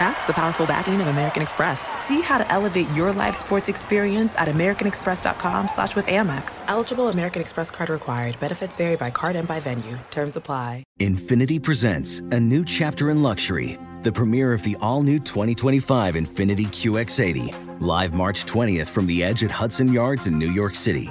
That's the powerful backing of American Express. See how to elevate your live sports experience at americanexpress.com slash with Amex. Eligible American Express card required. Benefits vary by card and by venue. Terms apply. Infiniti presents a new chapter in luxury. The premiere of the all-new 2025 Infiniti QX80. Live March 20th from the edge at Hudson Yards in New York City.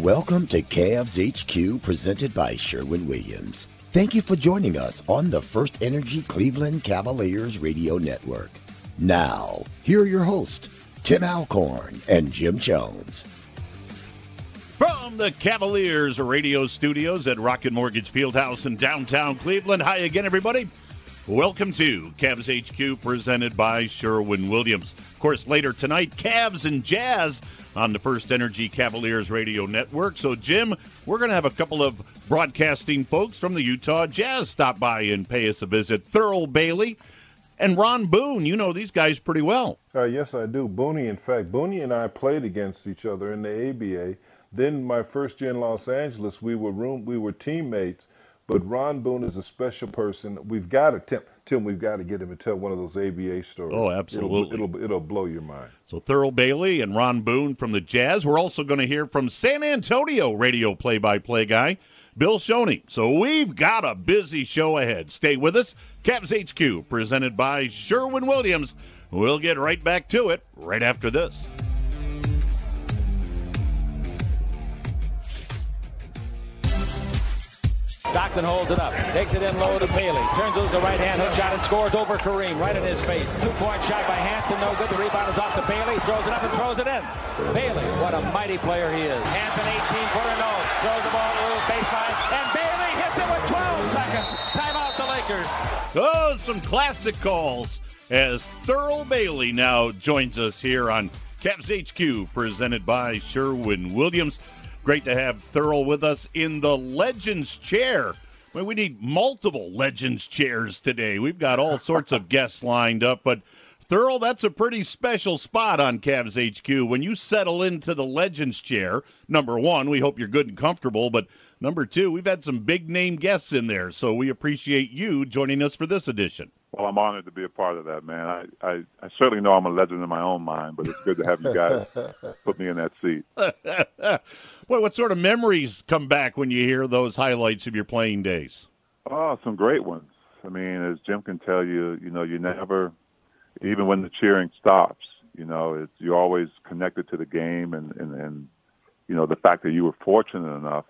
Welcome to Cavs HQ presented by Sherwin Williams. Thank you for joining us on the First Energy Cleveland Cavaliers Radio Network. Now, here are your hosts, Tim Alcorn and Jim Jones. From the Cavaliers radio studios at Rocket Mortgage Fieldhouse in downtown Cleveland. Hi again, everybody. Welcome to Cavs HQ presented by Sherwin Williams. Of course, later tonight, Cavs and Jazz on the First Energy Cavaliers radio network. So, Jim, we're going to have a couple of broadcasting folks from the Utah Jazz stop by and pay us a visit. Thurl Bailey and Ron Boone. You know these guys pretty well. Uh, yes, I do. Booney, in fact, Booney and I played against each other in the ABA. Then my first year in Los Angeles, we were room, we were teammates. But Ron Boone is a special person. We've got to Tim, Tim we've got to get him to tell one of those ABA stories. Oh, absolutely. It'll, it'll, it'll blow your mind. So Thurl Bailey and Ron Boone from the Jazz. We're also going to hear from San Antonio radio play-by-play guy Bill Schoening. So we've got a busy show ahead. Stay with us. Cavs HQ presented by Sherwin Williams. We'll get right back to it right after this. Stockton holds it up, takes it in low to Bailey, turns it to the right hand, hook shot and scores over Kareem, right in his face. Two point shot by Hansen, no good. The rebound is off to Bailey, throws it up and throws it in. Bailey, what a mighty player he is. Hansen 18 footer, no, throws the ball to the baseline, and Bailey hits it with 12 seconds. Timeout the Lakers. Oh, some classic calls as Thurl Bailey now joins us here on Cavs HQ, presented by Sherwin Williams. Great to have Thurl with us in the Legends chair. Well, we need multiple Legends chairs today. We've got all sorts of guests lined up, but Thurl, that's a pretty special spot on Cavs HQ. When you settle into the Legends chair, number one, we hope you're good and comfortable, but number two, we've had some big name guests in there, so we appreciate you joining us for this edition. Well, I'm honored to be a part of that, man. I, I, I certainly know I'm a legend in my own mind, but it's good to have you guys put me in that seat. well, what sort of memories come back when you hear those highlights of your playing days? Oh, some great ones. I mean, as Jim can tell you, you know, you never, even when the cheering stops, you know, it's, you're always connected to the game and, and, and, you know, the fact that you were fortunate enough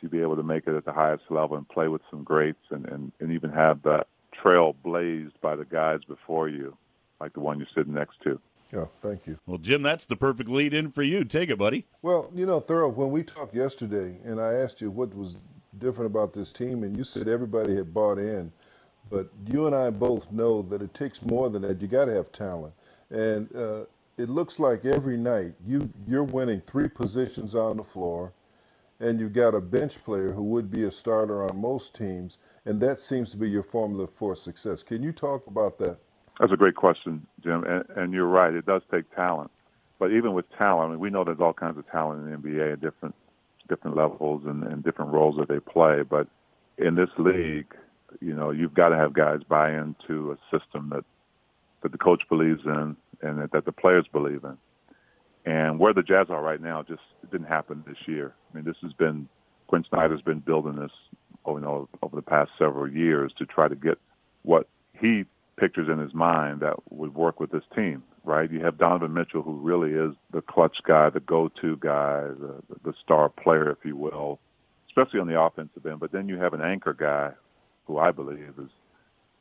to be able to make it at the highest level and play with some greats and, and, and even have that trail blazed by the guys before you, like the one you're sitting next to. Yeah, thank you. Well, Jim, that's the perfect lead in for you. Take it, buddy. Well, you know, Thurl, when we talked yesterday and I asked you what was different about this team, and you said everybody had bought in, but you and I both know that it takes more than that. You got to have talent. And uh, it looks like every night you, you're winning three positions on the floor, and you've got a bench player who would be a starter on most teams and that seems to be your formula for success. Can you talk about that? That's a great question, Jim, and, and you're right. It does take talent, but even with talent, I mean, we know there's all kinds of talent in the NBA at different different levels and, and different roles that they play. But in this league, you know, you've got to have guys buy into a system that that the coach believes in and that, that the players believe in. And where the Jazz are right now just didn't happen this year. I mean, this has been Quin Snyder's been building this, you know, over the past several years to try to get what he pictures in his mind that would work with this team. Right? You have Donovan Mitchell, who really is the clutch guy, the go-to guy, the the star player, if you will, especially on the offensive end. But then you have an anchor guy, who I believe is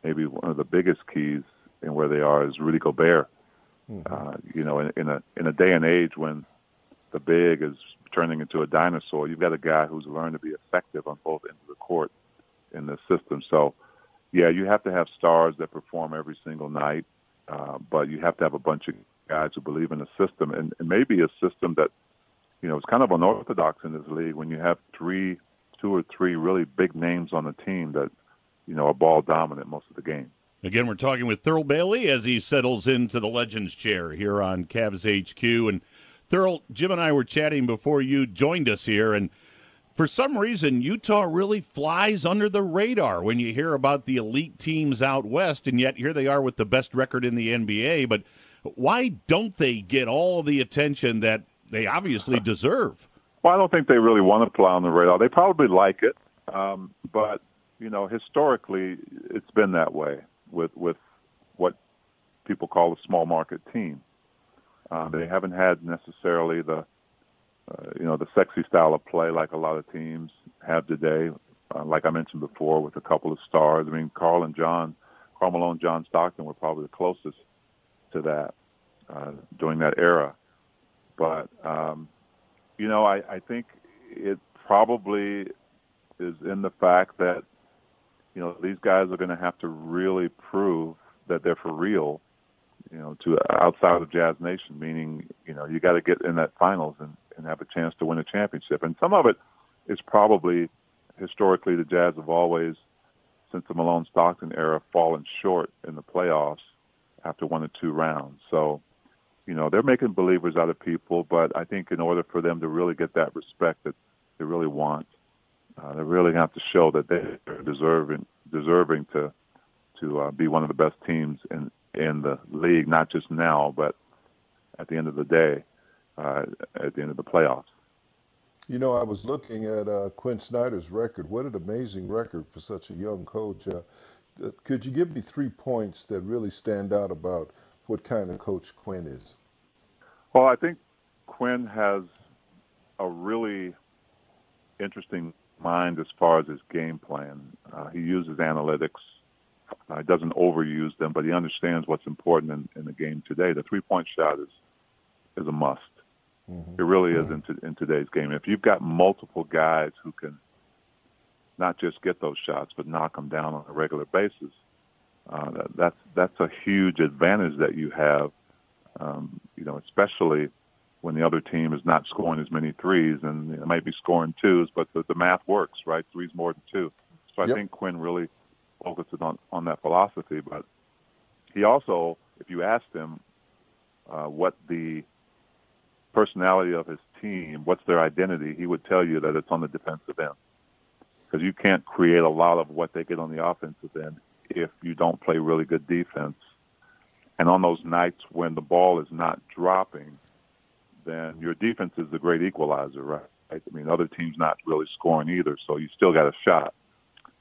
maybe one of the biggest keys in where they are is Rudy Gobert Mm-hmm. Uh, you know, in, in a in a day and age when the big is turning into a dinosaur, you've got a guy who's learned to be effective on both ends of the court in the system. So, yeah, you have to have stars that perform every single night, uh, but you have to have a bunch of guys who believe in the system, and, and maybe a system that, you know, is kind of unorthodox in this league when you have three, two or three really big names on the team that, you know, are ball dominant most of the game. Again, we're talking with Thurl Bailey as he settles into the Legends chair here on Cavs HQ. And Thurl, Jim and I were chatting before you joined us here, and for some reason, Utah really flies under the radar when you hear about the elite teams out west, and yet here they are with the best record in the NBA. But why don't they get all the attention that they obviously deserve? Well, I don't think they really want to fly on the radar. They probably like it, um, but you know, historically, it's been that way with with what people call a small market team. Uh, they haven't had necessarily the uh, you know the sexy style of play like a lot of teams have today. Uh, like I mentioned before, with a couple of stars. I mean, Karl and John, Karl Malone, John Stockton were probably the closest to that uh, during that era. But um, you know, I, I think it probably is in the fact that you know, these guys are going to have to really prove that they're for real, you know, to outside of Jazz Nation, meaning, you know, you got to get in that finals and, and have a chance to win a championship. And some of it is probably historically the Jazz have always, since the Malone Stockton era, fallen short in the playoffs after one or two rounds. So, you know, they're making believers out of people, but I think in order for them to really get that respect that they really want, uh, they really have to show that they're deserving deserving to to uh, be one of the best teams in in the league, not just now, but at the end of the day, uh, at the end of the playoffs. You know, I was looking at uh, Quin Snyder's record. What an amazing record for such a young coach. Uh, uh, could you give me three points that really stand out about what kind of coach Quin is? Well, I think Quin has a really interesting mind as far as his game plan. Uh, he uses analytics. Uh, he doesn't overuse them, but he understands what's important in, in the game today. The three-point shot is is a must. Mm-hmm. It really is in, in today's game. If you've got multiple guys who can not just get those shots, but knock them down on a regular basis, uh, that, that's that's a huge advantage that you have. Um, you know, especially when the other team is not scoring as many threes and it might be scoring twos, but the, the math works, right? Threes more than two. So I yep. think Quin really focuses on, on that philosophy. But he also, if you asked him uh, what the personality of his team, what's their identity, he would tell you that it's on the defensive end. Because you can't create a lot of what they get on the offensive end if you don't play really good defense. And on those nights when the ball is not dropping, then your defense is the great equalizer, right? I mean, other teams not really scoring either, so you still got a shot.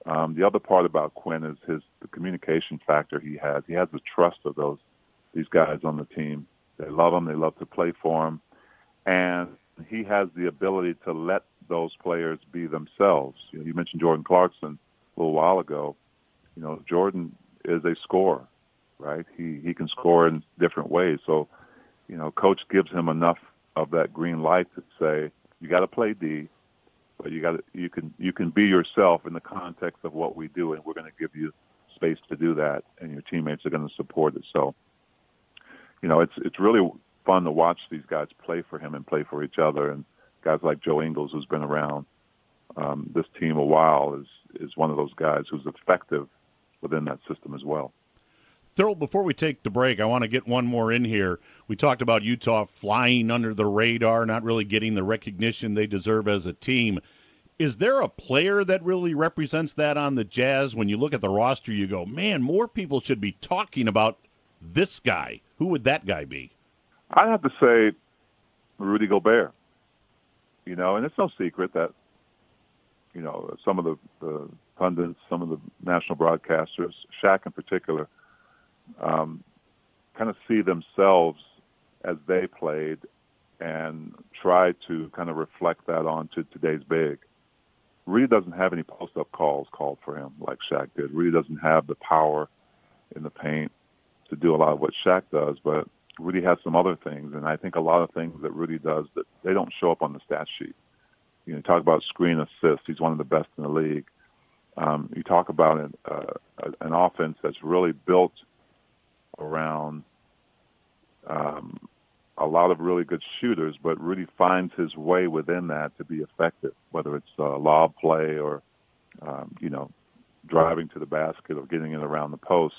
Um, the other part about Quin is his the communication factor he has. He has the trust of those these guys on the team. They love him. They love to play for him, and he has the ability to let those players be themselves. You, know, you mentioned Jordan Clarkson a little while ago. You know, Jordan is a scorer, right? He he can score in different ways. So, you know, coach gives him enough of that green light to say you got to play D, but you got you can you can be yourself in the context of what we do, and we're going to give you space to do that, and your teammates are going to support it. So, you know, it's it's really fun to watch these guys play for him and play for each other, and guys like Joe Ingles, who's been around um, this team a while, is is one of those guys who's effective within that system as well. Thurl, before we take the break, I want to get one more in here. We talked about Utah flying under the radar, not really getting the recognition they deserve as a team. Is there a player that really represents that on the Jazz? When you look at the roster, you go, man, more people should be talking about this guy, who would that guy be? I'd have to say Rudy Gobert. You know, and it's no secret that you know some of the, the pundits, some of the national broadcasters, Shaq in particular, um, kind of see themselves as they played and try to kind of reflect that onto today's big. Rudy doesn't have any post-up calls called for him like Shaq did. Rudy doesn't have the power in the paint to do a lot of what Shaq does, but Rudy has some other things, and I think a lot of things that Rudy does that they don't show up on the stat sheet. You know, talk about screen assists. He's one of the best in the league. Um, you talk about an, uh, an offense that's really built around um, a lot of really good shooters, but Rudy finds his way within that to be effective, whether it's uh, lob play or, um, you know, driving to the basket or getting it around the post.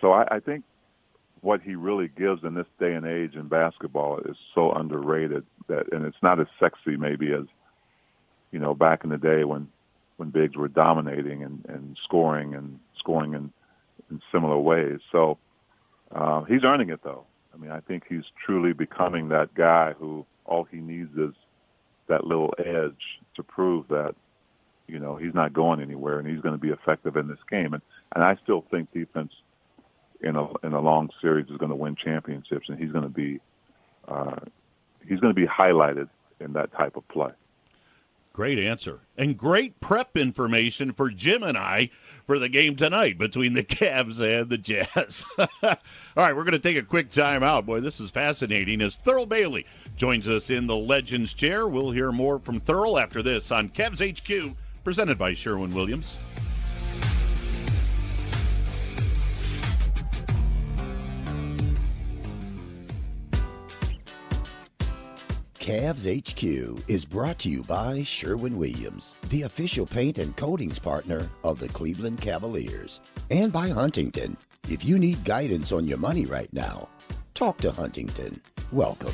So I, I think what he really gives in this day and age in basketball is so underrated that, and it's not as sexy maybe as, you know, back in the day when, when bigs were dominating and, and scoring and scoring in, in similar ways. So uh, he's earning it though. I mean, I think he's truly becoming that guy who all he needs is that little edge to prove that, you know, he's not going anywhere and he's going to be effective in this game. And and I still think defense in a in a long series is going to win championships, and he's going to be uh, he's going to be highlighted in that type of play. Great answer and great prep information for Jim and I for the game tonight between the Cavs and the Jazz. All right, we're going to take a quick time out. Boy, this is fascinating as Thurl Bailey joins us in the Legends chair. We'll hear more from Thurl after this on Cavs HQ, presented by Sherwin Williams. Cavs HQ is brought to you by Sherwin Williams, the official paint and coatings partner of the Cleveland Cavaliers, and by Huntington. If you need guidance on your money right now, talk to Huntington. Welcome.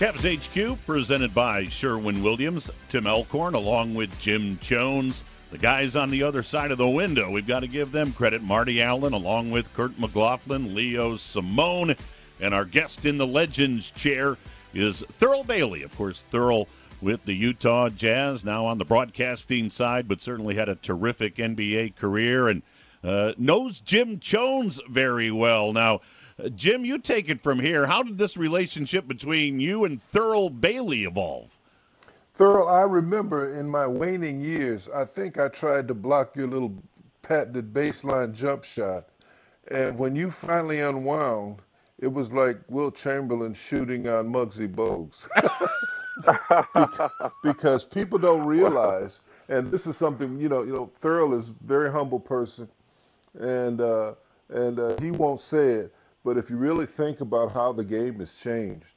Cavs HQ presented by Sherwin Williams, Tim Alcorn, along with Jim Jones. The guys on the other side of the window, we've got to give them credit. Marty Allen, along with Kurt McLaughlin, Leo Simone, and our guest in the Legends chair, is Thurl Bailey. Of course, Thurl with the Utah Jazz, now on the broadcasting side, but certainly had a terrific NBA career and uh, knows Jim Jones very well. Now, uh, Jim, you take it from here. How did this relationship between you and Thurl Bailey evolve? Thurl, I remember in my waning years, I think I tried to block your little patented baseline jump shot. And when you finally unwound, it was like Wilt Chamberlain shooting on Muggsy Bogues. because people don't realize, and this is something you know, you know, Thurl is a very humble person, and uh, and uh, he won't say it, but if you really think about how the game has changed,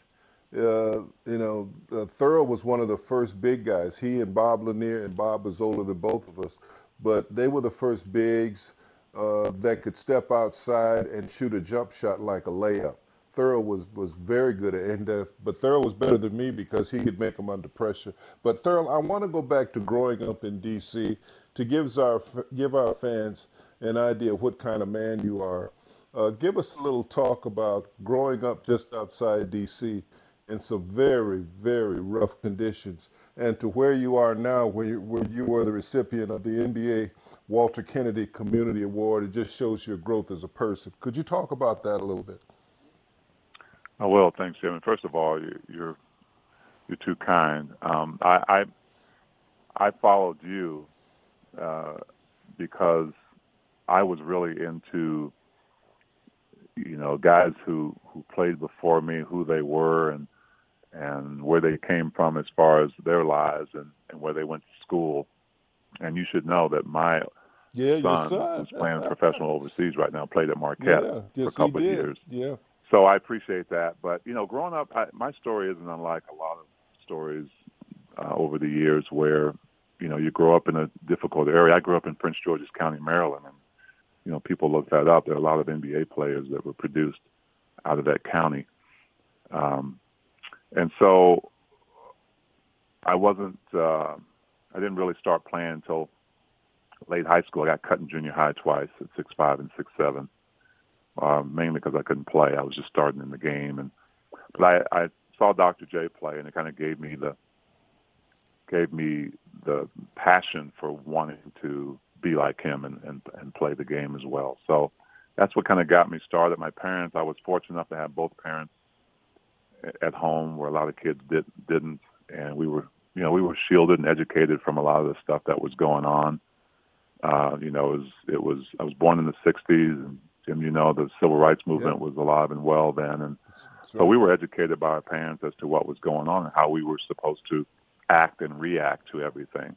uh, you know, uh, Thurl was one of the first big guys. He and Bob Lanier, and Bob is older than both of us, but they were the first bigs uh, that could step outside and shoot a jump shot like a layup. Thurl was was very good at and uh, but Thurl was better than me because he could make them under pressure. But Thurl, I want to go back to growing up in D.C. to give our give our fans an idea of what kind of man you are. Uh, give us a little talk about growing up just outside D.C. in some very very rough conditions, and to where you are now, where you, where you were the recipient of the NBA Walter Kennedy Community Award. It just shows your growth as a person. Could you talk about that a little bit? Oh, well, thanks, Jim. First of all, you, you're you're too kind. Um, I, I I followed you uh, because I was really into you know guys who who played before me, who they were, and and where they came from as far as their lives and, and where they went to school. And you should know that my yeah, son, son. who's playing professional overseas right now, played at Marquette yeah, yes, for a couple of years. Yeah so I appreciate that. But you know, growing up, I, my story isn't unlike a lot of stories uh, over the years where you know you grow up in a difficult area. I grew up in Prince George's County, Maryland, and you know people look that up. There are a lot of NBA players that were produced out of that county, um, and so I wasn't. Uh, I didn't really start playing until late high school. I got cut in junior high twice at six five and six seven uh, mainly because I couldn't play. I was just starting in the game, and but I, I saw Dr. J play, and it kind of gave me the gave me the passion for wanting to be like him and, and and play the game as well. So that's what kind of got me started. My parents, I was fortunate enough to have both parents at home, where a lot of kids did didn't, and we were you know we were shielded and educated from a lot of the stuff that was going on. Uh, you know, it was it was I was born in the '60s, and Jim, you know, the civil rights movement yeah. was alive and well then, and so we were educated by our parents as to what was going on and how we were supposed to act and react to everything.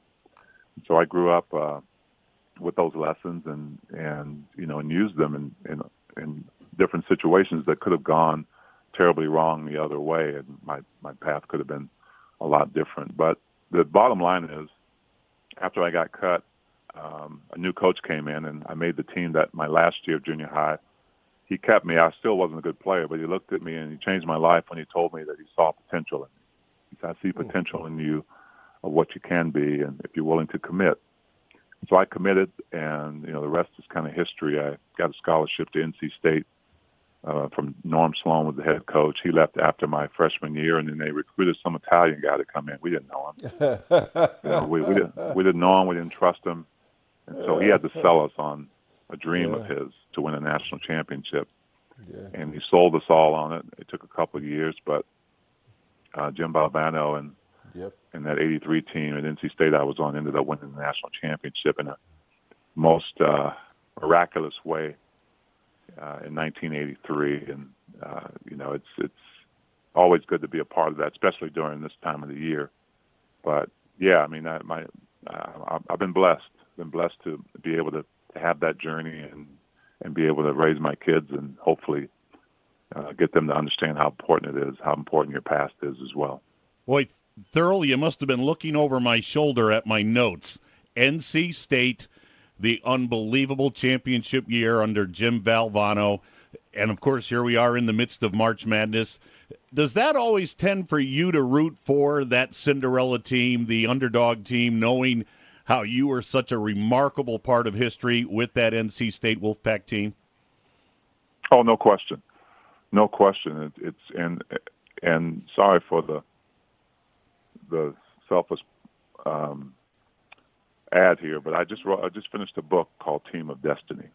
So I grew up uh, with those lessons and and you know and used them in in, in different situations that could have gone terribly wrong the other way, and my my path could have been a lot different. But the bottom line is, after I got cut, um, a new coach came in, and I made the team that my last year of junior high. He kept me. I still wasn't a good player, but he looked at me and he changed my life when he told me that he saw potential in me. He said, "I see hmm. potential in you of what you can be, and if you're willing to commit." So I committed, and you know the rest is kind of history. I got a scholarship to NC State uh, from Norm Sloan was the head coach. He left after my freshman year, and then they recruited some Italian guy to come in. We didn't know him. you know, we, we didn't we didn't know him. We didn't trust him, and so he had to sell us on a dream yeah. of his to win a national championship. Yeah. And he sold us all on it. It took a couple of years, but uh, Jim Valvano and yep. and that '83 team at NC State I was on ended up winning the national championship in a most uh, miraculous way uh, in 1983, and uh, you know it's it's always good to be a part of that, especially during this time of the year. But yeah, I mean, I, my uh, I've been blessed, been blessed to be able to have that journey and and be able to raise my kids and hopefully uh, get them to understand how important it is, how important your past is as well. Boy, Thurl, you must have been looking over my shoulder at my notes. NC State the unbelievable championship year under Jim Valvano. And of course, here we are in the midst of March Madness. Does that always tend for you to root for that Cinderella team, the underdog team, knowing how you were such a remarkable part of history with that NC State Wolfpack team? Oh, no question, no question. It, it's and and sorry for the the selfish um, add here, but I just wrote, I just finished a book called Team of Destiny,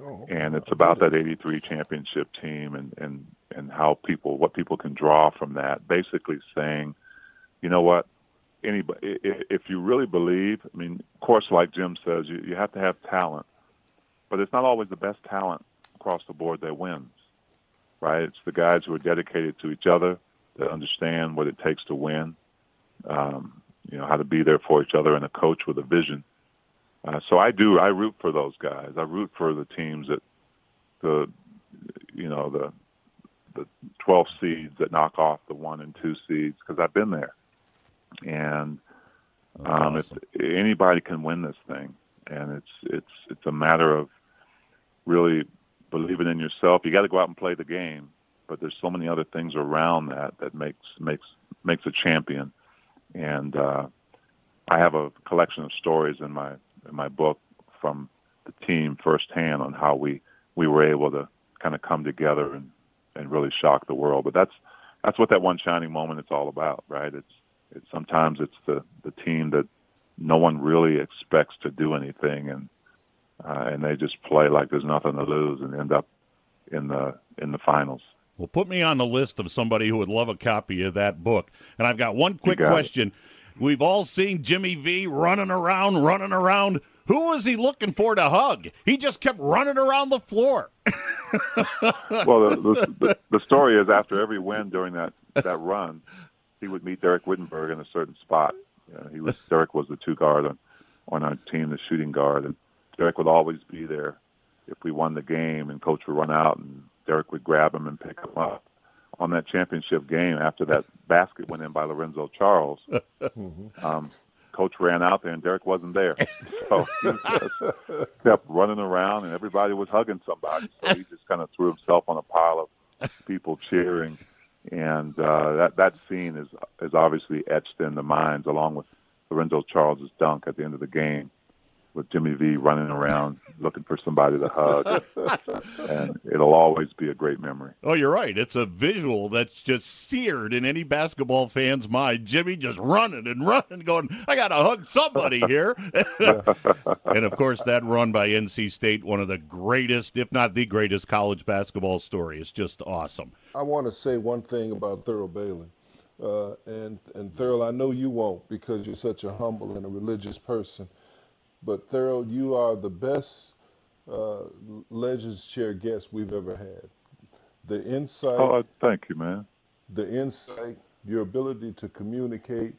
oh, and it's about that '83 championship team and and and how people what people can draw from that. Basically saying, you know what, anybody if you really believe, I mean, of course, like Jim says, you, you have to have talent, but it's not always the best talent across the board that wins, right? It's the guys who are dedicated to each other that understand what it takes to win. Um, you know how to be there for each other and a coach with a vision. Uh, so I do. I root for those guys. I root for the teams that the you know the the 12 seeds that knock off the one and two seeds because I've been there, and um, awesome. anybody can win this thing, and it's it's it's a matter of really believing in yourself. You got to go out and play the game, but there's so many other things around that that makes makes makes a champion and uh, I have a collection of stories in my in my book from the team firsthand on how we we were able to kind of come together and and really shock the world. But that's that's what that one shining moment it's all about, right? It's it's sometimes it's the the team that no one really expects to do anything and uh, and they just play like there's nothing to lose and end up in the in the finals. Well, put me on the list of somebody who would love a copy of that book. And I've got one quick question. It. We've all seen Jimmy V running around, running around. Who was he looking for to hug? He just kept running around the floor. well, the, the, the, story is after every win during that, that run, he would meet Dereck Whittenburg in a certain spot. You know, he was Dereck was the two guard on, on our team, the shooting guard, and Dereck would always be there if we won the game, and coach would run out and Dereck would grab him and pick him up. On that championship game, after that basket went in by Lorenzo Charles, mm-hmm. um, coach ran out there and Dereck wasn't there. So he just kept running around and everybody was hugging somebody. So he just kind of threw himself on a pile of people cheering. And uh, that that scene is is obviously etched in the minds, along with Lorenzo Charles's dunk at the end of the game. With Jimmy V running around looking for somebody to hug, and it'll always be a great memory. Oh, you're right. It's a visual that's just seared in any basketball fan's mind. Jimmy just running and running, going, "I got to hug somebody here." and of course, that run by NC State, one of the greatest, if not the greatest, college basketball story. It's just awesome. I want to say one thing about Thurl Bailey. Uh, and and Thurl, I know you won't because you're such a humble and a religious person. But Thurl, you are the best uh, Legends Chair guest we've ever had. The insight. Oh, thank you, man. The insight, your ability to communicate,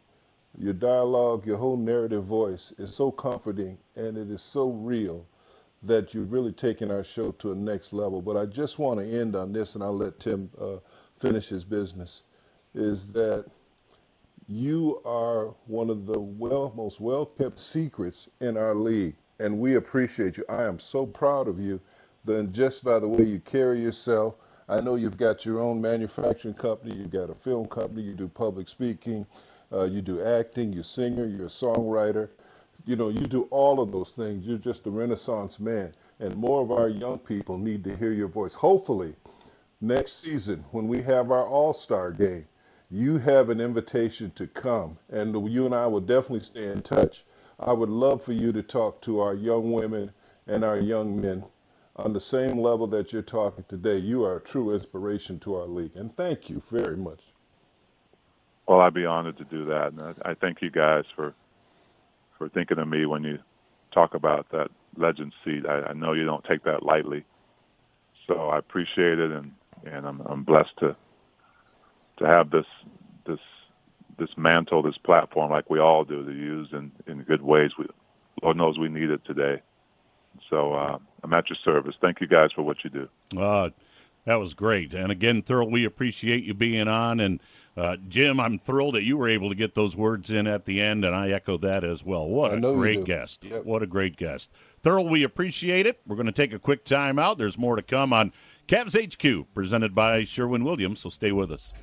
your dialogue, your whole narrative voice is so comforting and it is so real that you've really taken our show to a next level. But I just want to end on this, and I'll let Tim uh, finish his business. Is that you are one of the well, most well kept secrets in our league, and we appreciate you. I am so proud of you, then just by the way you carry yourself. I know you've got your own manufacturing company, you've got a film company, you do public speaking, uh, you do acting, you're a singer, you're a songwriter. You know, you do all of those things. You're just a renaissance man. And more of our young people need to hear your voice. Hopefully, next season, when we have our all star game, you have an invitation to come, and you and I will definitely stay in touch. I would love for you to talk to our young women and our young men on the same level that you're talking today. You are a true inspiration to our league, and thank you very much. Well, I'd be honored to do that, and I, thank you guys for for thinking of me when you talk about that legend seat. I, I know you don't take that lightly, so I appreciate it, and and I'm, I'm blessed to to have this this this mantle, this platform, like we all do, to use in in good ways. We, Lord knows we need it today. So uh, I'm at your service. Thank you guys for what you do. Uh, that was great. And again, Thurl, we appreciate you being on. And uh, Jim, I'm thrilled that you were able to get those words in at the end, and I echo that as well. What a great guest! Yep. What a great guest. Thurl, we appreciate it. We're going to take a quick time out. There's more to come on Cavs HQ, presented by Sherwin Williams. So stay with us.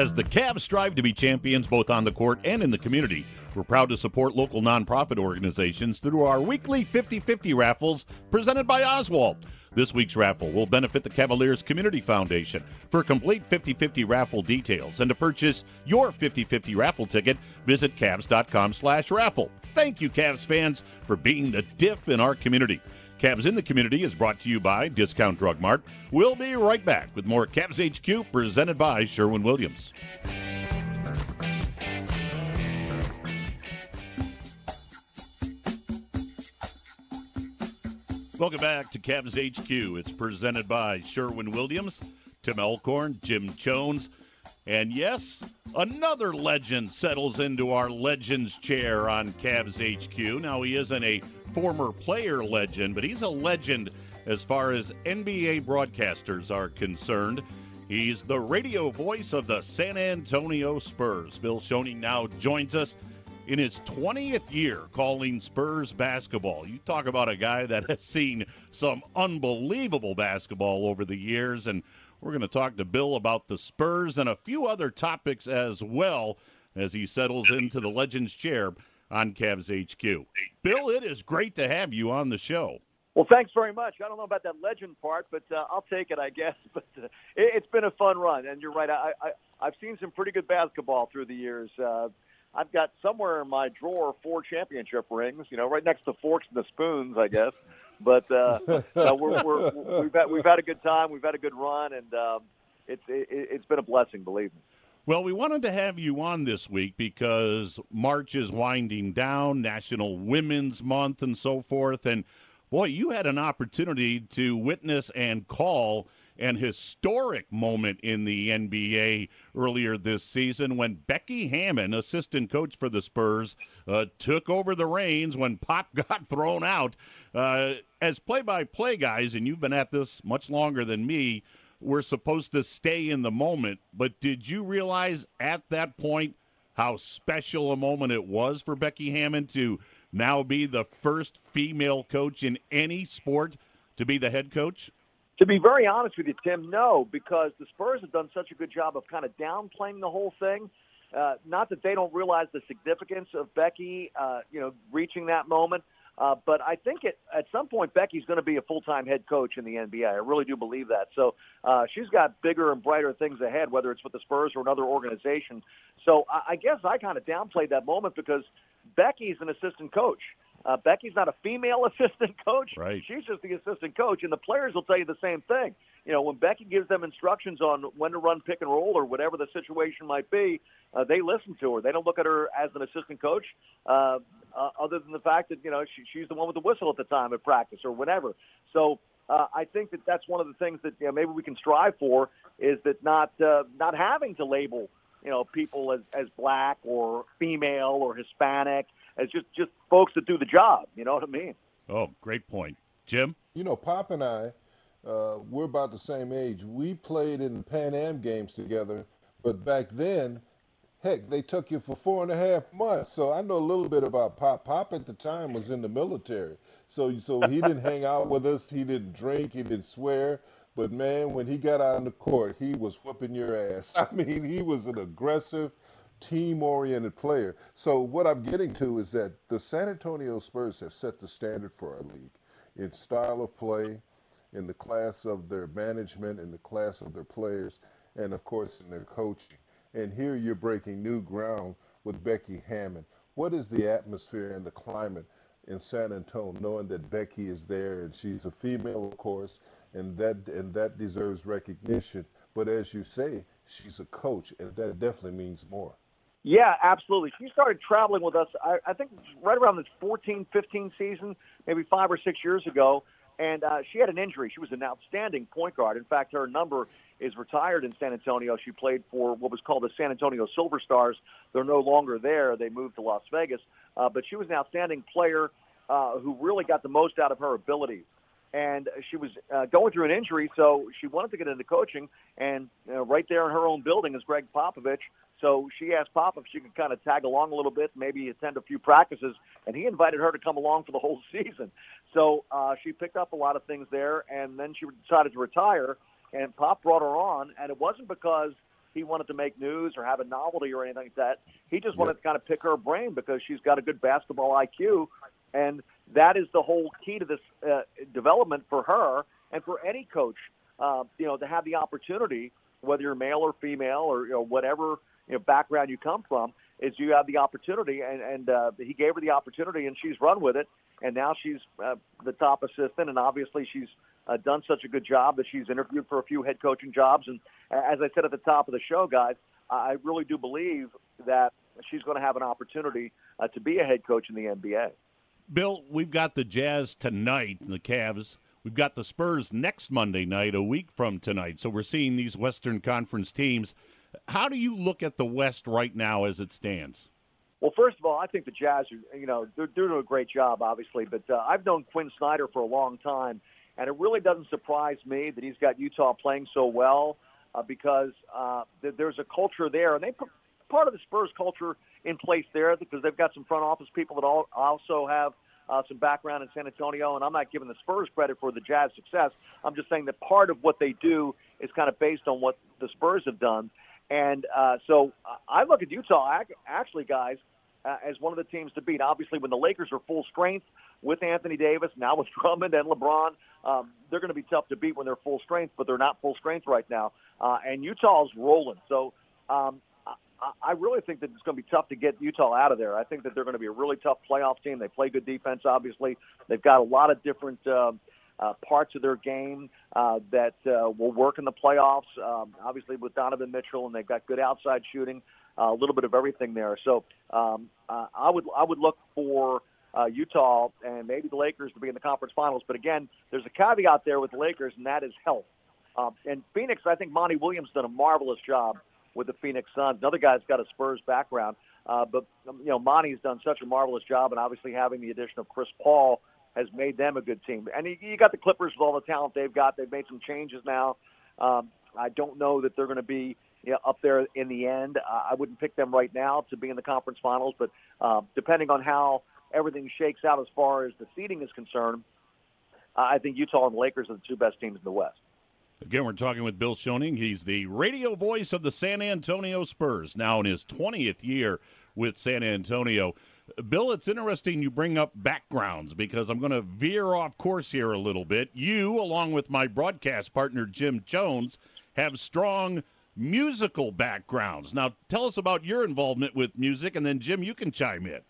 As the Cavs strive to be champions both on the court and in the community, we're proud to support local nonprofit organizations through our weekly 50 50 raffles presented by Oswald. This week's raffle will benefit the Cavaliers Community Foundation. For complete 50 50 raffle details and to purchase your 50 50 raffle ticket, visit Cavs.com slash raffle. Thank you, Cavs fans, for being the diff in our community. Cavs in the Community is brought to you by Discount Drug Mart. We'll be right back with more Cavs HQ presented by Sherwin Williams. Welcome back to Cavs HQ. It's presented by Sherwin Williams, Tim Alcorn, Jim Jones. And yes, another legend settles into our Legends chair on Cavs HQ. Now, he isn't a former player legend, but he's a legend as far as NBA broadcasters are concerned. He's the radio voice of the San Antonio Spurs. Bill Schoening now joins us in his 20th year calling Spurs basketball. You talk about a guy that has seen some unbelievable basketball over the years, and we're going to talk to Bill about the Spurs and a few other topics as well as he settles into the Legends chair on Cavs HQ. Bill, it is great to have you on the show. Well, thanks very much. I don't know about that legend part, but uh, I'll take it, I guess. But uh, it, has been a fun run, and you're right. I, I, I've seen some pretty good basketball through the years. Uh, I've got somewhere in my drawer four championship rings. You know, right next to forks and the spoons, I guess. But uh, no, we're, we're, we've had we've had a good time. We've had a good run, and um, it's it, it's been a blessing, believe me. Well, we wanted to have you on this week because March is winding down, National Women's Month, and so forth. And boy, you had an opportunity to witness and call an historic moment in the NBA earlier this season when Becky Hammon, assistant coach for the Spurs, uh, took over the reins when Pop got thrown out. Uh, as play by play guys, and you've been at this much longer than me, we're supposed to stay in the moment. But did you realize at that point how special a moment it was for Becky Hammon to now be the first female coach in any sport to be the head coach? To be very honest with you, Tim, no, because the Spurs have done such a good job of kind of downplaying the whole thing. Uh, not that they don't realize the significance of Becky, uh, you know, reaching that moment, uh, but I think it, at some point Becky's going to be a full-time head coach in the NBA. I really do believe that. So uh, she's got bigger and brighter things ahead, whether it's with the Spurs or another organization. So I, I guess I kind of downplayed that moment because Becky's an assistant coach. Uh, Becky's not a female assistant coach. Right. She's just the assistant coach, and the players will tell you the same thing. You know, when Becky gives them instructions on when to run pick and roll or whatever the situation might be, uh, they listen to her. They don't look at her as an assistant coach, uh, uh, other than the fact that you know she, she's the one with the whistle at the time at practice or whatever. So uh, I think that that's one of the things that you know, maybe we can strive for is that not uh, not having to label you know people as as black or female or Hispanic as just just folks that do the job. You know what I mean? Oh, great point, Jim. You know, Pop and I, uh, we're about the same age. We played in Pan Am games together, but back then, heck, they took you for four and a half months. So I know a little bit about Pop. Pop at the time was in the military, so so he didn't hang out with us. He didn't drink. He didn't swear. But man, when he got out on the court, he was whooping your ass. I mean, he was an aggressive, team-oriented player. So what I'm getting to is that the San Antonio Spurs have set the standard for our league in style of play, in the class of their management, in the class of their players, and of course in their coaching. And here you're breaking new ground with Becky Hammon. What is the atmosphere and the climate in San Antonio, knowing that Becky is there and she's a female, of course, and that and that deserves recognition. But as you say, she's a coach, and that definitely means more. Yeah, absolutely. She started traveling with us, I, I think, right around the 14, 15 season, maybe five or six years ago. And uh, she had an injury. She was an outstanding point guard. In fact, her number is retired in San Antonio. She played for what was called the San Antonio Silver Stars. They're no longer there. They moved to Las Vegas. Uh, but she was an outstanding player uh, who really got the most out of her abilities and she was uh, going through an injury, so she wanted to get into coaching. And uh, right there in her own building is Gregg Popovich. So she asked Pop if she could kind of tag along a little bit, maybe attend a few practices, and he invited her to come along for the whole season. So uh, she picked up a lot of things there, and then she decided to retire. And Pop brought her on, and it wasn't because he wanted to make news or have a novelty or anything like that. He just wanted to kind of pick her brain because she's got a good basketball IQ, and that is the whole key to this uh, development for her and for any coach. Uh, you know, to have the opportunity, whether you're male or female or you know whatever you know background you come from, is you have the opportunity, and and uh, he gave her the opportunity, and she's run with it, and now she's uh, the top assistant, and obviously she's uh, done such a good job that she's interviewed for a few head coaching jobs, and as I said at the top of the show, guys, I really do believe that she's going to have an opportunity uh, to be a head coach in the NBA. Bill, we've got the Jazz tonight, the Cavs. We've got the Spurs next Monday night, a week from tonight. So we're seeing these Western Conference teams. How do you look at the West right now as it stands? Well, first of all, I think the Jazz are, you know, they're, they're doing a great job, obviously. But uh, I've known Quin Snyder for a long time, and it really doesn't surprise me that he's got Utah playing so well uh, because uh, th- there's a culture there, and they put part of the Spurs culture in place there because they've got some front office people that all, also have uh, some background in San Antonio. And I'm not giving the Spurs credit for the Jazz success. I'm just saying that part of what they do is kind of based on what the Spurs have done. And uh, so uh, I look at Utah, actually, guys, uh, as one of the teams to beat. Obviously, when the Lakers are full strength with Anthony Davis, now with Drummond and LeBron, um, they're going to be tough to beat when they're full strength, but they're not full strength right now. Uh, and Utah's rolling. So um, I really think that it's going to be tough to get Utah out of there. I think that they're going to be a really tough playoff team. They play good defense, obviously. They've got a lot of different uh, uh, parts of their game uh, that uh, will work in the playoffs. Um, obviously, with Donovan Mitchell, and they've got good outside shooting, uh, a little bit of everything there. So um, uh, I would I would look for uh, Utah and maybe the Lakers to be in the conference finals. But again, there's a caveat there with the Lakers, and that is health. Um, and Phoenix, I think Monty Williams done a marvelous job with the Phoenix Suns. Another guy's got a Spurs background, uh, but um, you know Monty's done such a marvelous job, and obviously having the addition of Chris Paul has made them a good team. And you, got the Clippers with all the talent they've got. They've made some changes now. Um, I don't know that they're going to be you know, up there in the end. I wouldn't pick them right now to be in the conference finals, but uh, depending on how everything shakes out as far as the seeding is concerned, I think Utah and the Lakers are the two best teams in the West. Again, we're talking with Bill Schoening. He's the radio voice of the San Antonio Spurs, now in his 20th year with San Antonio. Bill, it's interesting you bring up backgrounds because I'm going to veer off course here a little bit. You, along with my broadcast partner, Jim Chones, have strong musical backgrounds. Now, tell us about your involvement with music, and then, Jim, you can chime in.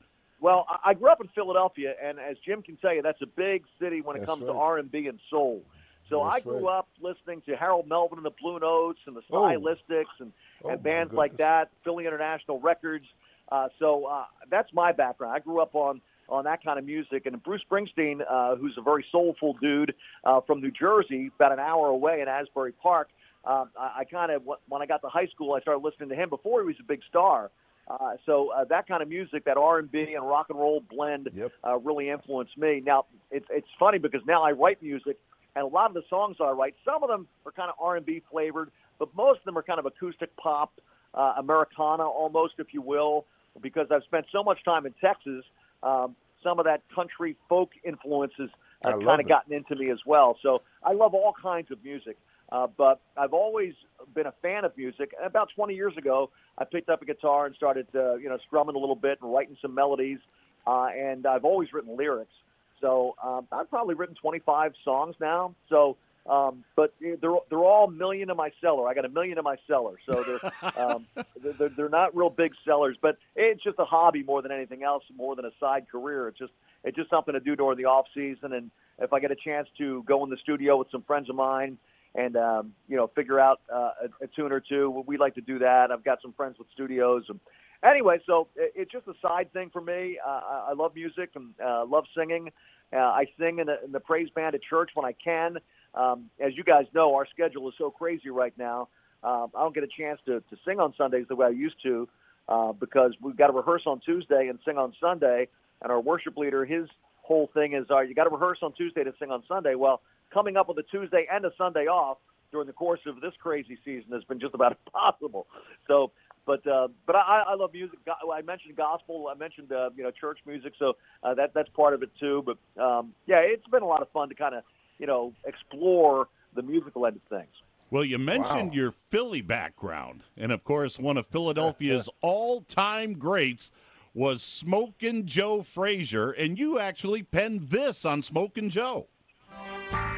Well, I grew up in Philadelphia, and as Jim can tell you, that's a big city when it That's comes to. R&B and soul. So That's I grew right. up listening to Harold Melvin and the Blue Notes and the Oh. Stylistics and, Oh, and bands like that, Philly International Records. Uh, so uh, that's my background. I grew up on on that kind of music. And Bruce Springsteen, uh, who's a very soulful dude uh, from New Jersey, about an hour away in Asbury Park. Um, I, I kind of when I got to high school, I started listening to him before he was a big star. Uh, so uh, that kind of music, that R&B and rock and roll blend, Yep. uh, really influenced me. Now it's it's funny because now I write music, and a lot of the songs I write, some of them are kind of R&B flavored, but most of them are kind of acoustic pop, uh, Americana almost, if you will, because I've spent so much time in Texas. Um, some of that country folk influences uh, kind of gotten into me as well. So I love all kinds of music. Uh, but I've always been a fan of music. And about 20 years ago, I picked up a guitar and started, uh, you know, strumming a little bit and writing some melodies. Uh, and I've always written lyrics. So um, I've probably written 25 songs now. So, um, but they're they're all million in my cellar. I got a million in my cellar. So they're um, they're- they're, they're not real big sellers, but it's just a hobby more than anything else, more than a side career. It's just it's just something to do during the off season. And if I get a chance to go in the studio with some friends of mine and um, you know figure out uh, a, a tune or two, we like to do that. I've got some friends with studios. And anyway, so it, it's just a side thing for me. Uh, I, I love music and uh, love singing. Uh, I sing in the, in the praise band at church when I can. Um, as you guys know, our schedule is so crazy right now. Um, I don't get a chance to, to sing on Sundays the way I used to uh, because we've got to rehearse on Tuesday and sing on Sunday. And our worship leader, his whole thing is, uh, you got to rehearse on Tuesday to sing on Sunday. Well, coming up with a Tuesday and a Sunday off during the course of this crazy season has been just about impossible. So, but uh, but I, I love music. I mentioned gospel. I mentioned uh, you know church music. So uh, that that's part of it too. But um, yeah, it's been a lot of fun to kind of you know explore the musical end of things. Well, you mentioned Wow. your Philly background, and of course, one of Philadelphia's all-time greats was Smokin' Joe Frazier, and you actually penned this on Smokin' Joe.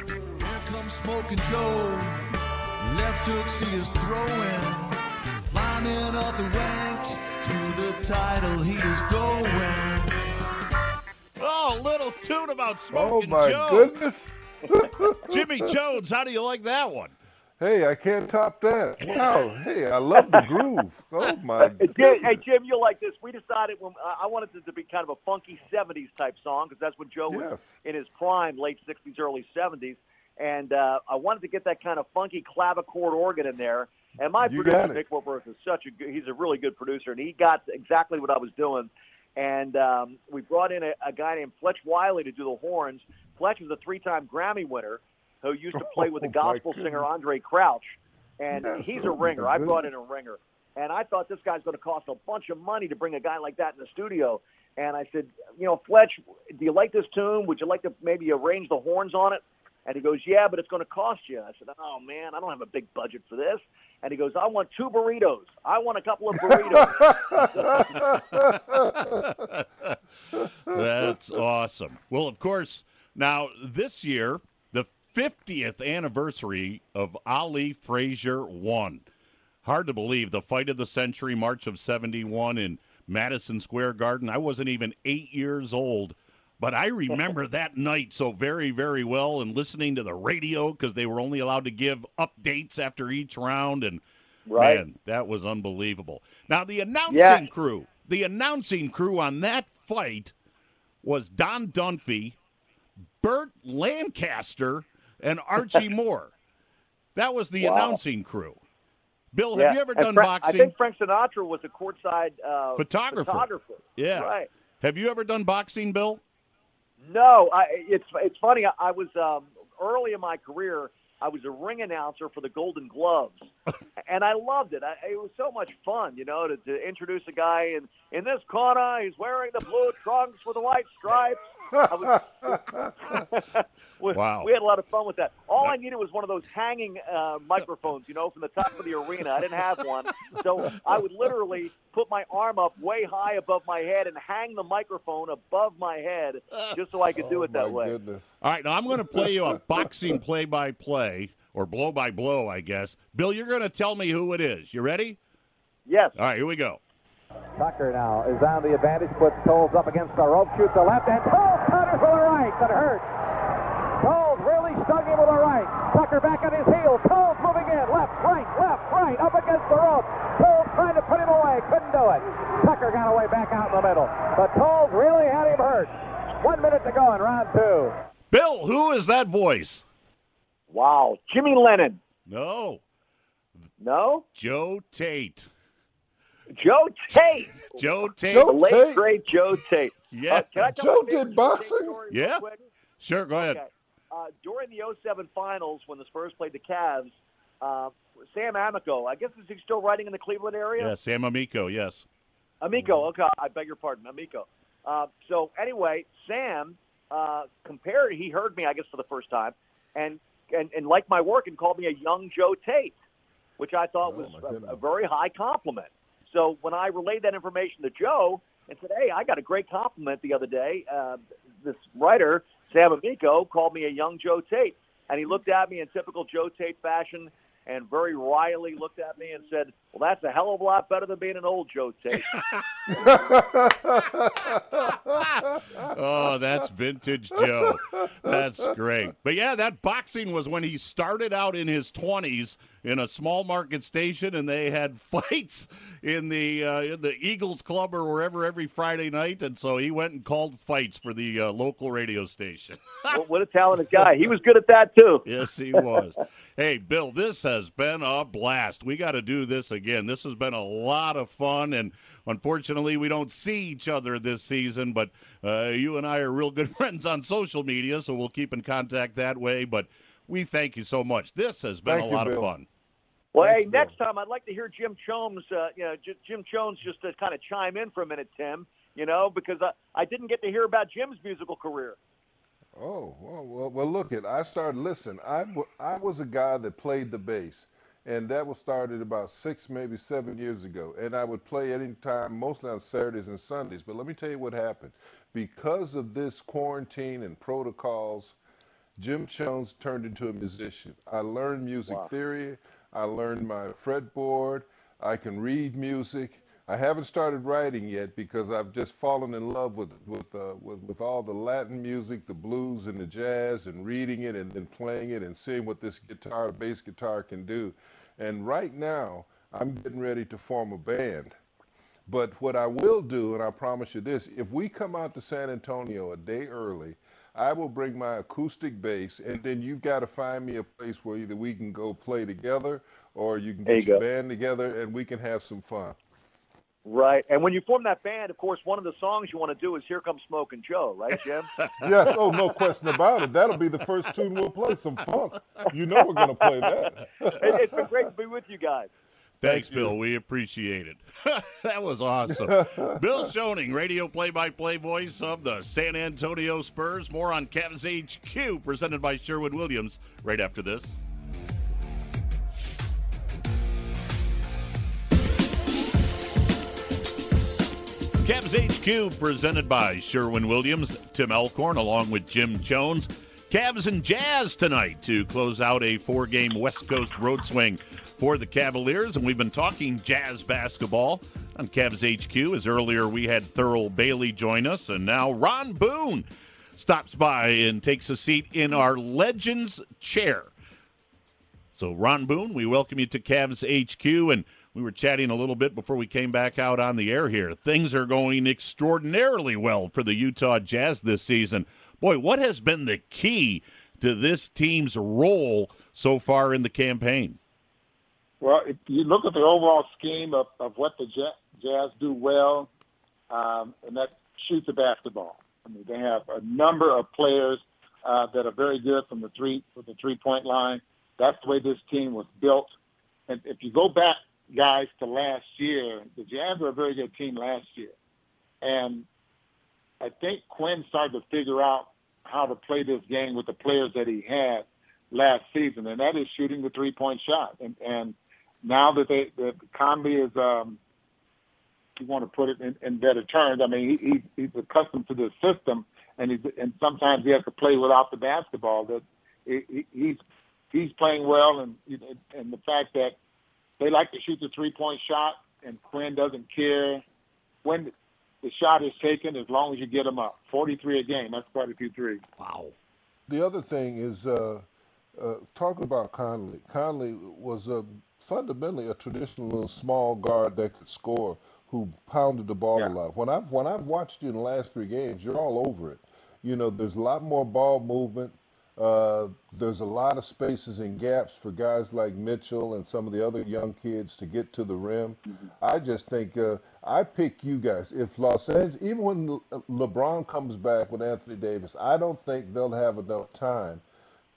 Here comes Smoking Joe. Left hook, see his throwing. Climbing up the ranks to the title he is going. Oh, little tune about oh, Smokin' Joe. Oh my Joe. goodness! Jimmy Chones, how do you like that one? Hey, I can't top that. Wow. Hey, I love the groove. Oh my Hey, Jim, hey, Jim, you'll like this. We decided when I I wanted it to be kind of a funky '70s type song because that's when Joe was in his prime, late '60s, early '70s, and uh, I wanted to get that kind of funky clavichord organ in there. And my You producer got it. Nick Whitworth is such a good, he's a really good producer, and he got exactly what I was doing. And um, we brought in a, a guy named Fletch Wiley to do the horns. Fletch was a three-time Grammy winner who used to play with the Oh, gospel singer. Andraé Crouch, and Yes, he's oh, a ringer. I brought in a ringer. And I thought this guy's going to cost a bunch of money to bring a guy like that in the studio. And I said, you know, Fletch, do you like this tune? Would you like to maybe arrange the horns on it? And he goes, yeah, but it's going to cost you. I said, oh, man, I don't have a big budget for this. And he goes, I want two burritos. I want a couple of burritos. That's awesome. Well, of course, now this year, the 50th anniversary of Ali Frazier won. Hard to believe the fight of the century, March of 71 in Madison Square Garden. I wasn't even eight years old, but I remember that night so very, very well and listening to the radio because they were only allowed to give updates after each round. And Right. man, that was unbelievable. Now, the announcing Yeah. crew, the announcing crew on that fight was Don Dunphy, Burt Lancaster, and Archie Moore. That was the Wow. announcing crew. Bill, Yeah. have you ever And done Fra- boxing? I think Frank Sinatra was a courtside uh, Photographer. photographer. yeah. Right. Have you ever done boxing, Bill? No, I, it's it's funny. I, I was um, early in my career. I was a ring announcer for the Golden Gloves, and I loved it. I, it was so much fun, you know, to, to introduce a guy in in this corner. He's wearing the blue trunks with the white stripes. I was, we, Wow. we had a lot of fun with that. All I needed was one of those hanging uh, microphones, you know, from the top of the arena. I didn't have one, so I would literally put my arm up way high above my head and hang the microphone above my head, just so I could do Oh, it that my way. goodness. All right, now I'm going to play you a boxing play-by-play or blow-by-blow, I guess. Bill, you're going to tell me who it is. You ready? Yes. All right, here we go. Tucker now is on the advantage, puts Toles up against the rope, shoots the left, and Toles counters with the right, but hurts. Toles really stung him with a right. Tucker back on his heels. Toles moving in, left, right, left, right, up against the rope. Toles trying to put him away, couldn't do it. Tucker got away back out in the middle, but Toles really had him hurt. One minute to go in round two. Bill, who is that voice? Wow. Jimmy Lennon. No, No? Joe Tait. Joe Tait. Joe Tait. The late, Tait. great Joe Tait. Yeah, Uh, can I tell Joe did boxing? Yeah. quick? sure. Go ahead. Okay. Uh, during the 07 finals, when the Spurs played the Cavs, uh, Sam Amico, I guess is he still writing in the Cleveland area? Yeah, Sam Amico. Yes. Amico, okay, I beg your pardon, Amico. Uh, so anyway, Sam uh, compared. He heard me, I guess, for the first time, and and and liked my work and called me a young Joe Tait, which I thought Oh, was a, a very high compliment. So when I relayed that information to Joe and said, "Hey, I got a great compliment the other day," uh, this writer Sam Amico called me a young Joe Tait, and he looked at me in typical Joe Tait fashion. And very wryly looked at me and said, "Well, that's a hell of a lot better than being an old Joe Tait." oh, that's vintage Joe. That's great. But yeah, that boxing was when he started out in his 20s in a small market station, and they had fights in the uh, in the Eagles Club or wherever every Friday night, and so he went and called fights for the uh, local radio station. what, what a talented guy! He was good at that too. Yes, he was. hey, Bill, this has been a blast. We got to do this again. This has been a lot of fun, and unfortunately, we don't see each other this season. But uh, you and I are real good friends on social media, so we'll keep in contact that way. But we thank you so much. This has been Thank a you, lot of fun. Well, Thanks, hey, Bill. next time I'd like to hear Jim Chones, uh, you know, J- Jim Chones just to kind of chime in for a minute, Tim. You know, because I, I didn't get to hear about Jim's musical career. Oh, well, well, well look it. I started, listen, I, w- I was a guy that played the bass, and that was started about six, maybe seven years ago. And I would play anytime, mostly on Saturdays and Sundays. But let me tell you what happened. Because of this quarantine and protocols, Jim Chones turned into a musician. I learned music Wow. theory. I learned my fretboard. I can read music. I haven't started writing yet because I've just fallen in love with with, uh, with with all the Latin music, the blues and the jazz, and reading it and then playing it and seeing what this guitar, bass guitar, can do. And right now, I'm getting ready to form a band. But what I will do, and I promise you this, if we come out to San Antonio a day early, I will bring my acoustic bass, and then you've got to find me a place where either we can go play together or you can There get you your go. band together and we can have some fun. Right. And when you form that band, of course, one of the songs you want to do is "Here Comes Smokin' Joe," right, Jim? yes, oh, no question about it. That'll be the first tune we'll play, some funk. You know we're going to play that. it, it's been great to be with you guys. Thanks, Thank you. Bill. We appreciate it. that was awesome. Bill Schoening, radio play-by-play voice of the San Antonio Spurs. More on Cavs HQ, presented by Sherwin Williams, right after this. Cavs HQ, presented by Sherwin Williams, Tim Alcorn, along with Jim Chones. Cavs and Jazz tonight to close out a four game West Coast road swing for the Cavaliers. And we've been talking Jazz basketball on Cavs HQ. As earlier we had Thurl Bailey join us, and now Ron Boone stops by and takes a seat in our Legends chair. So, Ron Boone, we welcome you to Cavs HQ. And we were chatting a little bit before we came back out on the air here. Things are going extraordinarily well for the Utah Jazz this season. Boy, what has been the key to this team's role so far in the campaign? Well, if you look at the overall scheme of, of what the Jazz do well, um, and that shoots the basketball. I mean, they have a number of players uh, that are very good from the three from the three point line. That's the way this team was built. And if you go back, guys, to last year, the Jazz were a very good team last year, and I think Quin started to figure out how to play this game with the players that he had last season, and that is shooting the three point shot. And and now that they that Conley is um you want to put it in, in better terms, I mean he, he he's accustomed to the system and he's and sometimes he has to play without the basketball. That he, he's he's playing well and and the fact that they like to shoot the three point shot and Quin doesn't care when the shot is taken as long as you get them up. 43 a game. That's quite a few threes. Wow. The other thing is uh, uh, talking about Conley. Conley was a, fundamentally a traditional small guard that could score, who pounded the ball Yeah. a lot. When I've when I've watched you in the last three games, you're all over it. You know, there's a lot more ball movement. Uh, there's a lot of spaces and gaps for guys like Mitchell and some of the other young kids to get to the rim. I just think uh, I pick you guys. If Los Angeles, even when Le- LeBron comes back with Anthony Davis, I don't think they'll have enough time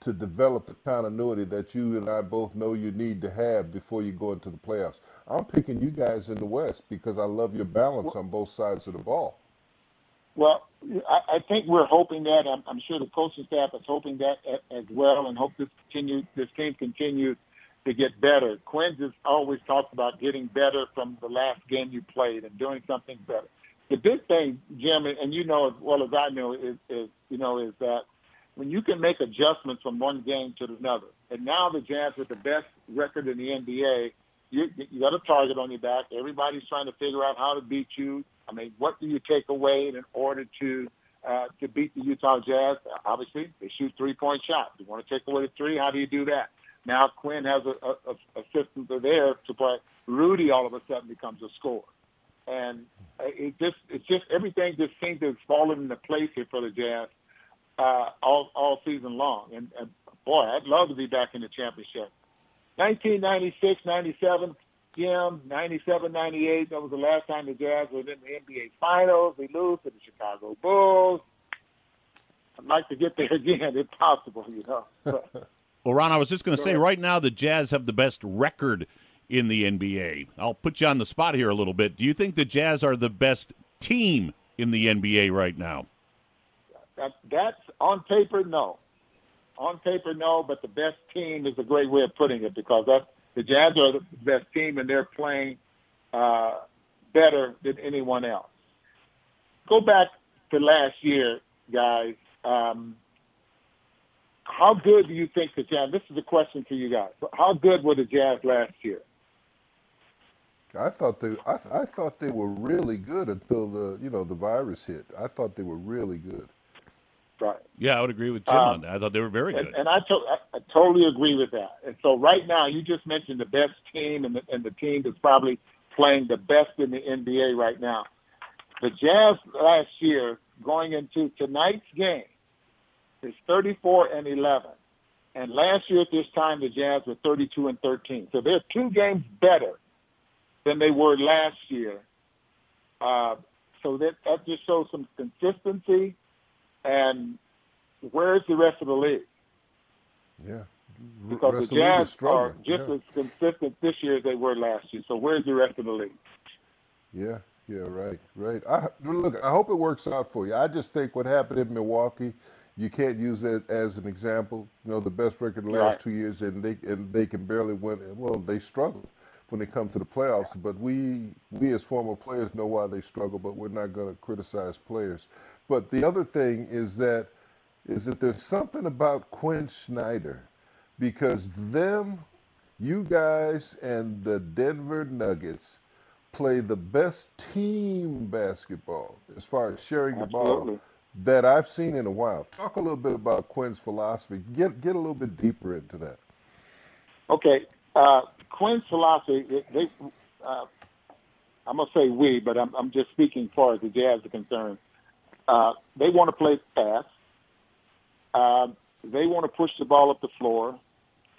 to develop the continuity that you and I both know you need to have before you go into the playoffs. I'm picking you guys in the West because I love your balance on both sides of the ball. Well, I, I think we're hoping that. I'm, I'm sure the coaching staff is hoping that as well, and hope this continue. This team continues to get better. Quin has always talked about getting better from the last game you played and doing something better. The big thing, Jim, and you know as well as I know, is, is you know is that when you can make adjustments from one game to another, and now the Jazz with the best record in the NBA, you you got a target on your back. Everybody's trying to figure out how to beat you. I mean, what do you take away in order to uh, to beat the Utah Jazz? Obviously, they shoot three point shots. You want to take away the three? How do you do that? Now Quin has a, a, a, a system there to play. Rudy all of a sudden becomes a scorer, and it just it's just everything just seems to have fallen into place here for the Jazz uh, all all season long. And, and boy, I'd love to be back in the championship. 1996, 97, Jim, 97, 98. That was the last time the Jazz were in the NBA Finals. We lose to the Chicago Bulls. I'd like to get there again if possible, you know. But, Well, Ron, I was just going to say ahead. right now the Jazz have the best record in the NBA. I'll put you on the spot here a little bit. Do you think the Jazz are the best team in the NBA right now? that, that's on paper, no. On paper, no, but the best team is a great way of putting it because that's, the Jazz are the best team and they're playing uh, better than anyone else. Go back to last year, guys. Um, how good do you think the Jazz? This is a question to you guys. How good were the Jazz last year? I thought they I, I thought they were really good until the you know the virus hit. I thought they were really good. Right. Yeah, I would agree with Jim Um, on that. I thought they were very And, good. and I, to, I, I totally agree with that. And so right now, you just mentioned the best team and the, and the team that's probably playing the best in the NBA right now. The Jazz last year, going into tonight's game, is 34 and 11. And last year at this time, the Jazz were 32 and 13. So they're two games better than they were last year. Uh, so that, that just shows some consistency. And where's the rest of the league? Yeah. Because Rest the of league is Jazz are just yeah. as consistent this year as they were last year. So where's the rest of the league? Yeah, yeah, right, right. I look. I hope it works out for you. I just think what happened in Milwaukee, you can't use it as an example. You know, the best record in the last Right. two years, and they and they can barely win. Well, they struggle when they come to the playoffs. But we we as former players know why they struggle. But we're not going to criticize players. But the other thing is that is that there's something about Quin Snyder because them, you guys, and the Denver Nuggets play the best team basketball as far as sharing the ball that I've seen in a while. Talk a little bit about Quin's philosophy. Get get a little bit deeper into that. Okay, uh, Quin's philosophy. They, they uh, I'm gonna say we, but I'm, I'm just speaking as far as the Jazz are concerned. Uh, they want to play fast. Uh, they want to push the ball up the floor.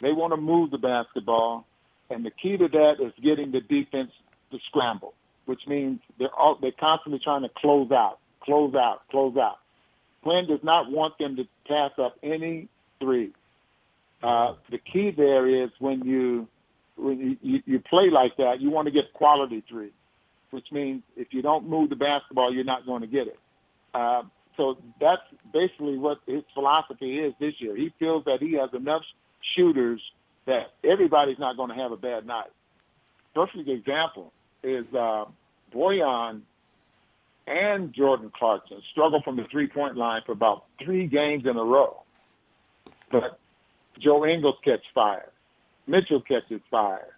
They want to move the basketball, and the key to that is getting the defense to scramble, which means they're all, they're constantly trying to close out, close out, close out. Quin does not want them to pass up any three. Uh, the key there is when you when you, you play like that, you want to get quality three, which means if you don't move the basketball, you're not going to get it. Uh, so that's basically what his philosophy is this year. He feels that he has enough shooters that everybody's not going to have a bad night. Perfect example is uh, Bojan and Jordan Clarkson struggled from the three-point line for about three games in a row. But Joe Ingles catches fire. Mitchell catches fire.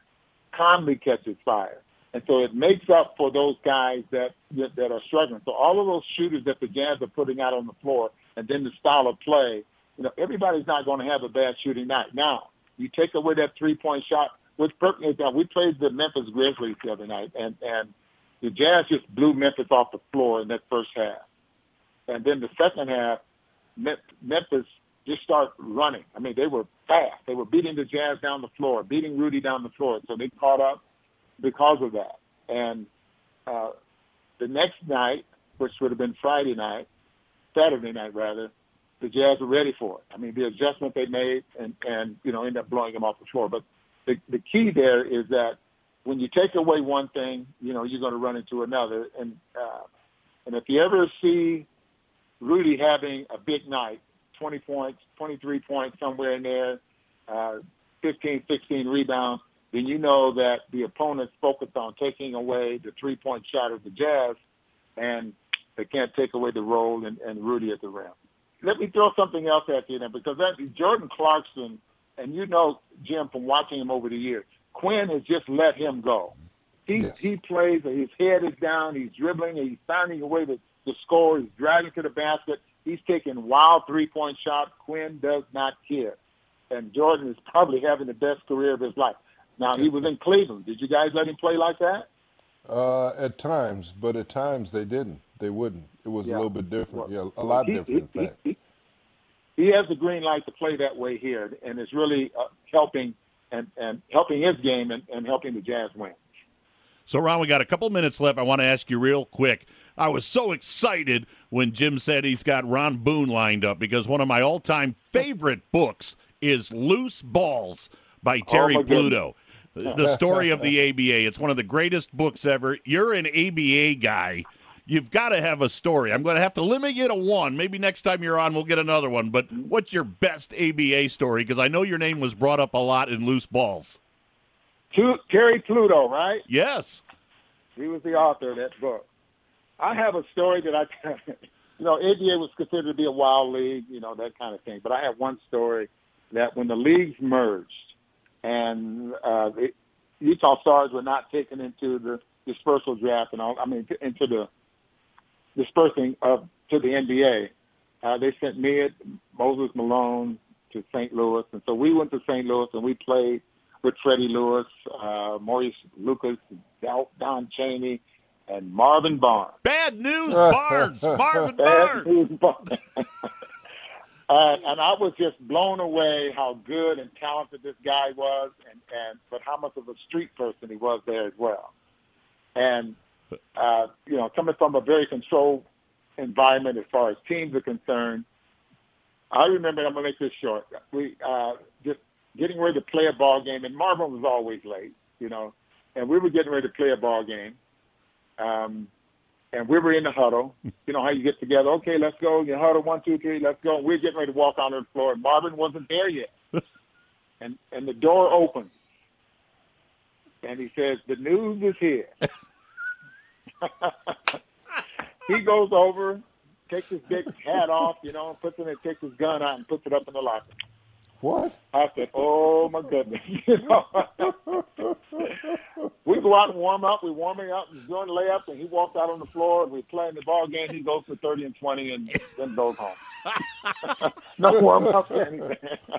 Conley catches fire. And so it makes up for those guys that, that that are struggling. So all of those shooters that the Jazz are putting out on the floor, and then the style of play, you know, everybody's not going to have a bad shooting night. Now, you take away that three-point shot, which done. We played the Memphis Grizzlies the other night, and and the Jazz just blew Memphis off the floor in that first half. And then the second half, Memphis just started running. I mean, they were fast. They were beating the Jazz down the floor, beating Rudy down the floor. So they caught up because of that. And uh, the next night, which would have been Friday night, Saturday night rather, the Jazz were ready for it. I mean, the adjustment they made and, and you know, end up blowing them off the floor. But the, the key there is that when you take away one thing, you know, you're going to run into another. And, uh, and if you ever see Rudy having a big night, 20 points, 23 points, somewhere in there, uh, 15, 16 rebounds, then you know that the opponent's focused on taking away the three-point shot of the Jazz, and they can't take away the roll and, and Rudy at the rim. Let me throw something else at you then, because that Jordan Clarkson, and you know Jim from watching him over the years, Quin has just let him go. He yes. he plays, his head is down, he's dribbling, he's finding a way to, to score, he's driving to the basket, he's taking wild three-point shots. Quin does not care, and Jordan is probably having the best career of his life. Now he was in Cleveland. Did you guys let him play like that? Uh, at times, but at times they didn't. They wouldn't. It was yeah. a little bit different. Well, yeah, a lot he, different. He, in fact. He, he, has the green light to play that way here, and it's really uh, helping and, and helping his game and, and helping the Jazz win. So, Ron, we got a couple minutes left. I want to ask you real quick. I was so excited when Jim said he's got Ron Boone lined up because one of my all-time favorite books is Loose Balls by oh, Terry oh Pluto the story of the ABA. It's one of the greatest books ever. You're an ABA guy. You've got to have a story. I'm going to have to limit you to one. Maybe next time you're on, we'll get another one. But what's your best ABA story? Because I know your name was brought up a lot in Loose Balls. Terry Pluto, right? Yes. He was the author of that book. I have a story that I, you know, ABA was considered to be a wild league, you know, that kind of thing. But I have one story that when the leagues merged, and uh, it, Utah Stars were not taken into the dispersal draft and all. I mean, into the dispersing of to the NBA. Uh, they sent me, Moses Malone, to St. Louis, and so we went to St. Louis and we played with Freddie Lewis, uh, Maurice Lucas, Don Chaney, and Marvin Barnes. Bad news, Barnes. Marvin Barnes. News, Barnes. Uh, and I was just blown away how good and talented this guy was, and, and but how much of a street person he was there as well. And uh, you know, coming from a very controlled environment as far as teams are concerned, I remember. I'm gonna make this short. We uh, just getting ready to play a ball game, and Marvin was always late, you know, and we were getting ready to play a ball game. Um, and we were in the huddle. You know how you get together. Okay, let's go. You huddle one, two, three, let's go. we're getting ready to walk on the floor, and Marvin wasn't there yet. and and the door opens, and he says, "The news is here." he goes over, takes his big hat off, you know, puts it in, takes his gun out, and puts it up in the locker. What? I said, "Oh my goodness!" you know, we go out and warm up. We warming up and doing layups, and he walks out on the floor. and we're playing the ball game. He goes for thirty and twenty, and then goes home. no warm up or anything.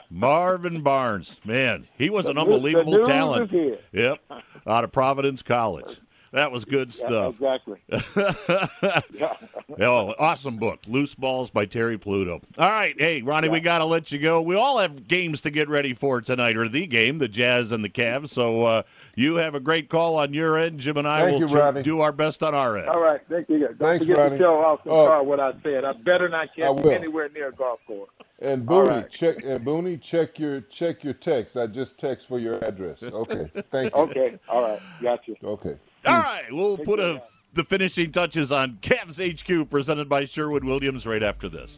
Marvin Barnes, man, he was an unbelievable talent. Yep, out of Providence College. That was good stuff. Yeah, exactly. yeah. Oh, awesome book, Loose Balls by Terry Pluto. All right, hey Ronnie, yeah. we got to let you go. We all have games to get ready for tonight, or the game, the Jazz and the Cavs. So uh, you have a great call on your end. Jim and I Thank will you, do our best on our end. All right, thank you. Don't Thanks, forget Ronnie. to tell Austin oh. Carr what I said. I better not catch anywhere near a golf course. And Booney, right. check and Booney, check your check your text. I just text for your address. Okay, thank you. Okay, all right, got you. Okay. All right, we'll put a the finishing touches on Cavs HQ presented by Sherwin Williams right after this.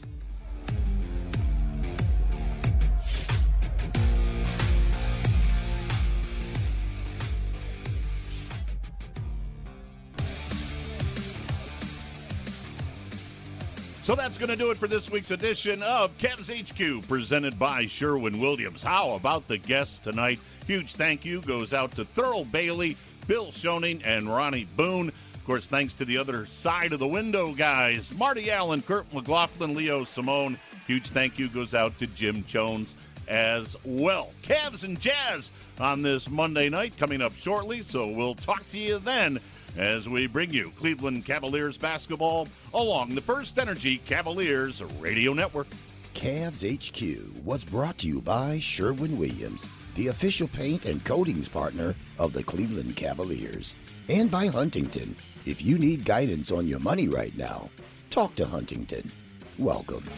So that's going to do it for this week's edition of Cavs HQ, presented by Sherwin Williams. How about the guests tonight? Huge thank you goes out to Thurl Bailey, Bill Schoening, and Ronnie Boone. Of course, thanks to the other side of the window guys, Marty Allen, Kurt McLaughlin, Leo Simone. Huge thank you goes out to Jim Chones as well. Cavs and Jazz on this Monday night coming up shortly, so we'll talk to you then as we bring you Cleveland Cavaliers basketball along the First Energy Cavaliers Radio Network. Cavs HQ was brought to you by Sherwin Williams, the official paint and coatings partner of the Cleveland Cavaliers, and by Huntington. If you need guidance on your money right now, talk to Huntington. Welcome.